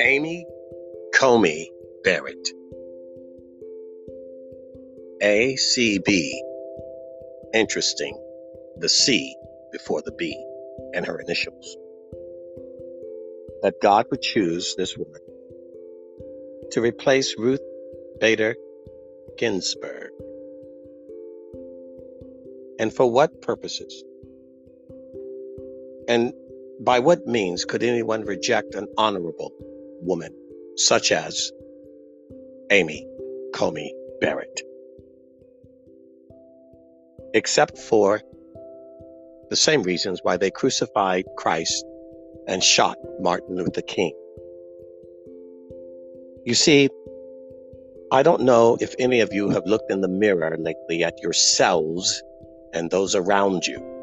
Amy Comey Barrett. ACB. Interesting. The C before the B and her initials. That God would choose this woman to replace Ruth Bader Ginsburg. And for what purposes? And by what means could anyone reject an honorable woman such as Amy Comey Barrett? Except for the same reasons why they crucified Christ and shot Martin Luther King. You see, I don't know if any of you have looked in the mirror lately at yourselves and those around you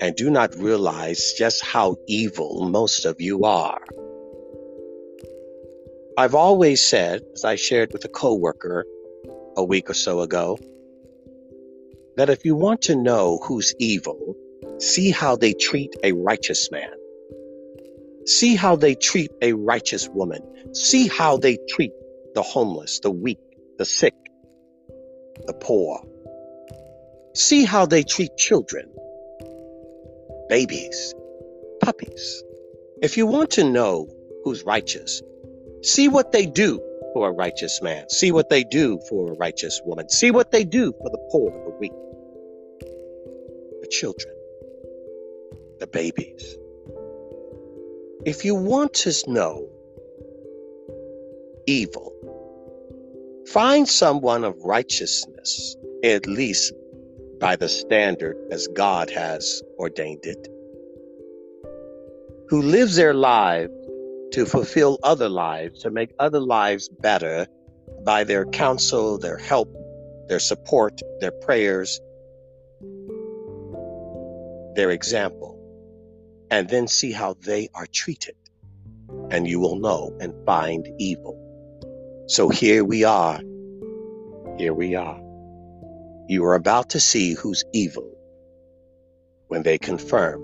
and do not realize just how evil most of you are. I've always said, as I shared with a coworker a week or so ago, that if you want to know who's evil, see how they treat a righteous man. See how they treat a righteous woman. See how they treat the homeless, the weak, the sick, the poor. See how they treat children, babies, puppies. If you want to know who's righteous, see what they do for a righteous man. See what they do for a righteous woman. See what they do for the poor, the weak, the children, the babies. If you want to know evil, find someone of righteousness, at least by the standard as God has ordained it, who lives their lives to fulfill other lives, to make other lives better by their counsel, their help, their support, their prayers, their example and then see how they are treated. And you will know and find evil. So here we are. Here we are. You are about to see who's evil when they confirm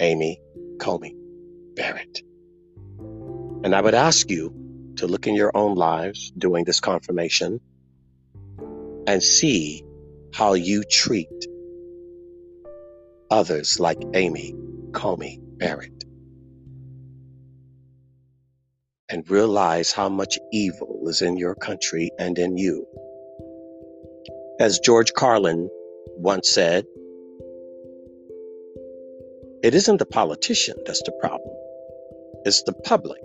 Amy Coney Barrett. And I would ask you to look in your own lives doing this confirmation and see how you treat others like Amy Coney Barrett. And realize how much evil is in your country and in you. As George Carlin once said, it isn't the politician that's the problem, it's the public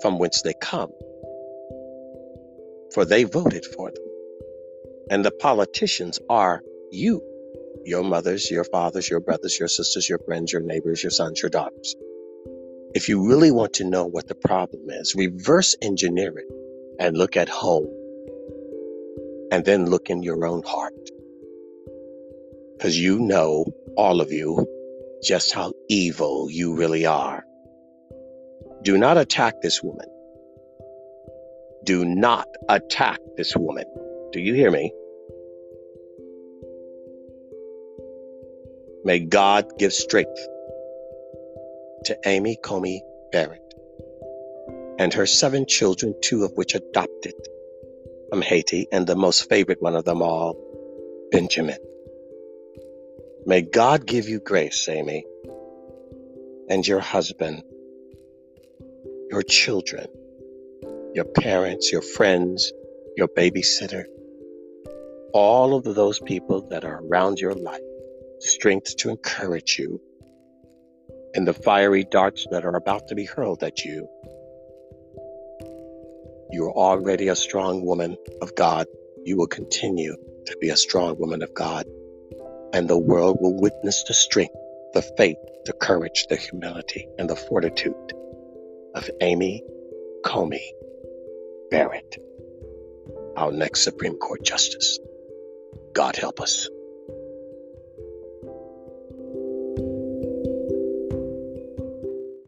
from whence they come. For they voted for them. And the politicians are you your mothers, your fathers, your brothers, your sisters, your friends, your neighbors, your sons, your daughters. If you really want to know what the problem is, reverse engineer it and look at home. And then look in your own heart. Because you know, all of you, just how evil you really are. Do not attack this woman. Do not attack this woman. Do you hear me? May God give strength to Amy Comey Barrett and her seven children, two of which adopted from Haiti, and the most favorite one of them all, Benjamin. May God give you grace, Amy, and your husband, your children, your parents, your friends, your babysitter, all of those people that are around your life strength to encourage you in the fiery darts that are about to be hurled at you. You are already a strong woman of God. You will continue to be a strong woman of God. And the world will witness the strength, the faith, the courage, the humility, and the fortitude of Amy Comey Barrett, our next Supreme Court Justice. God help us.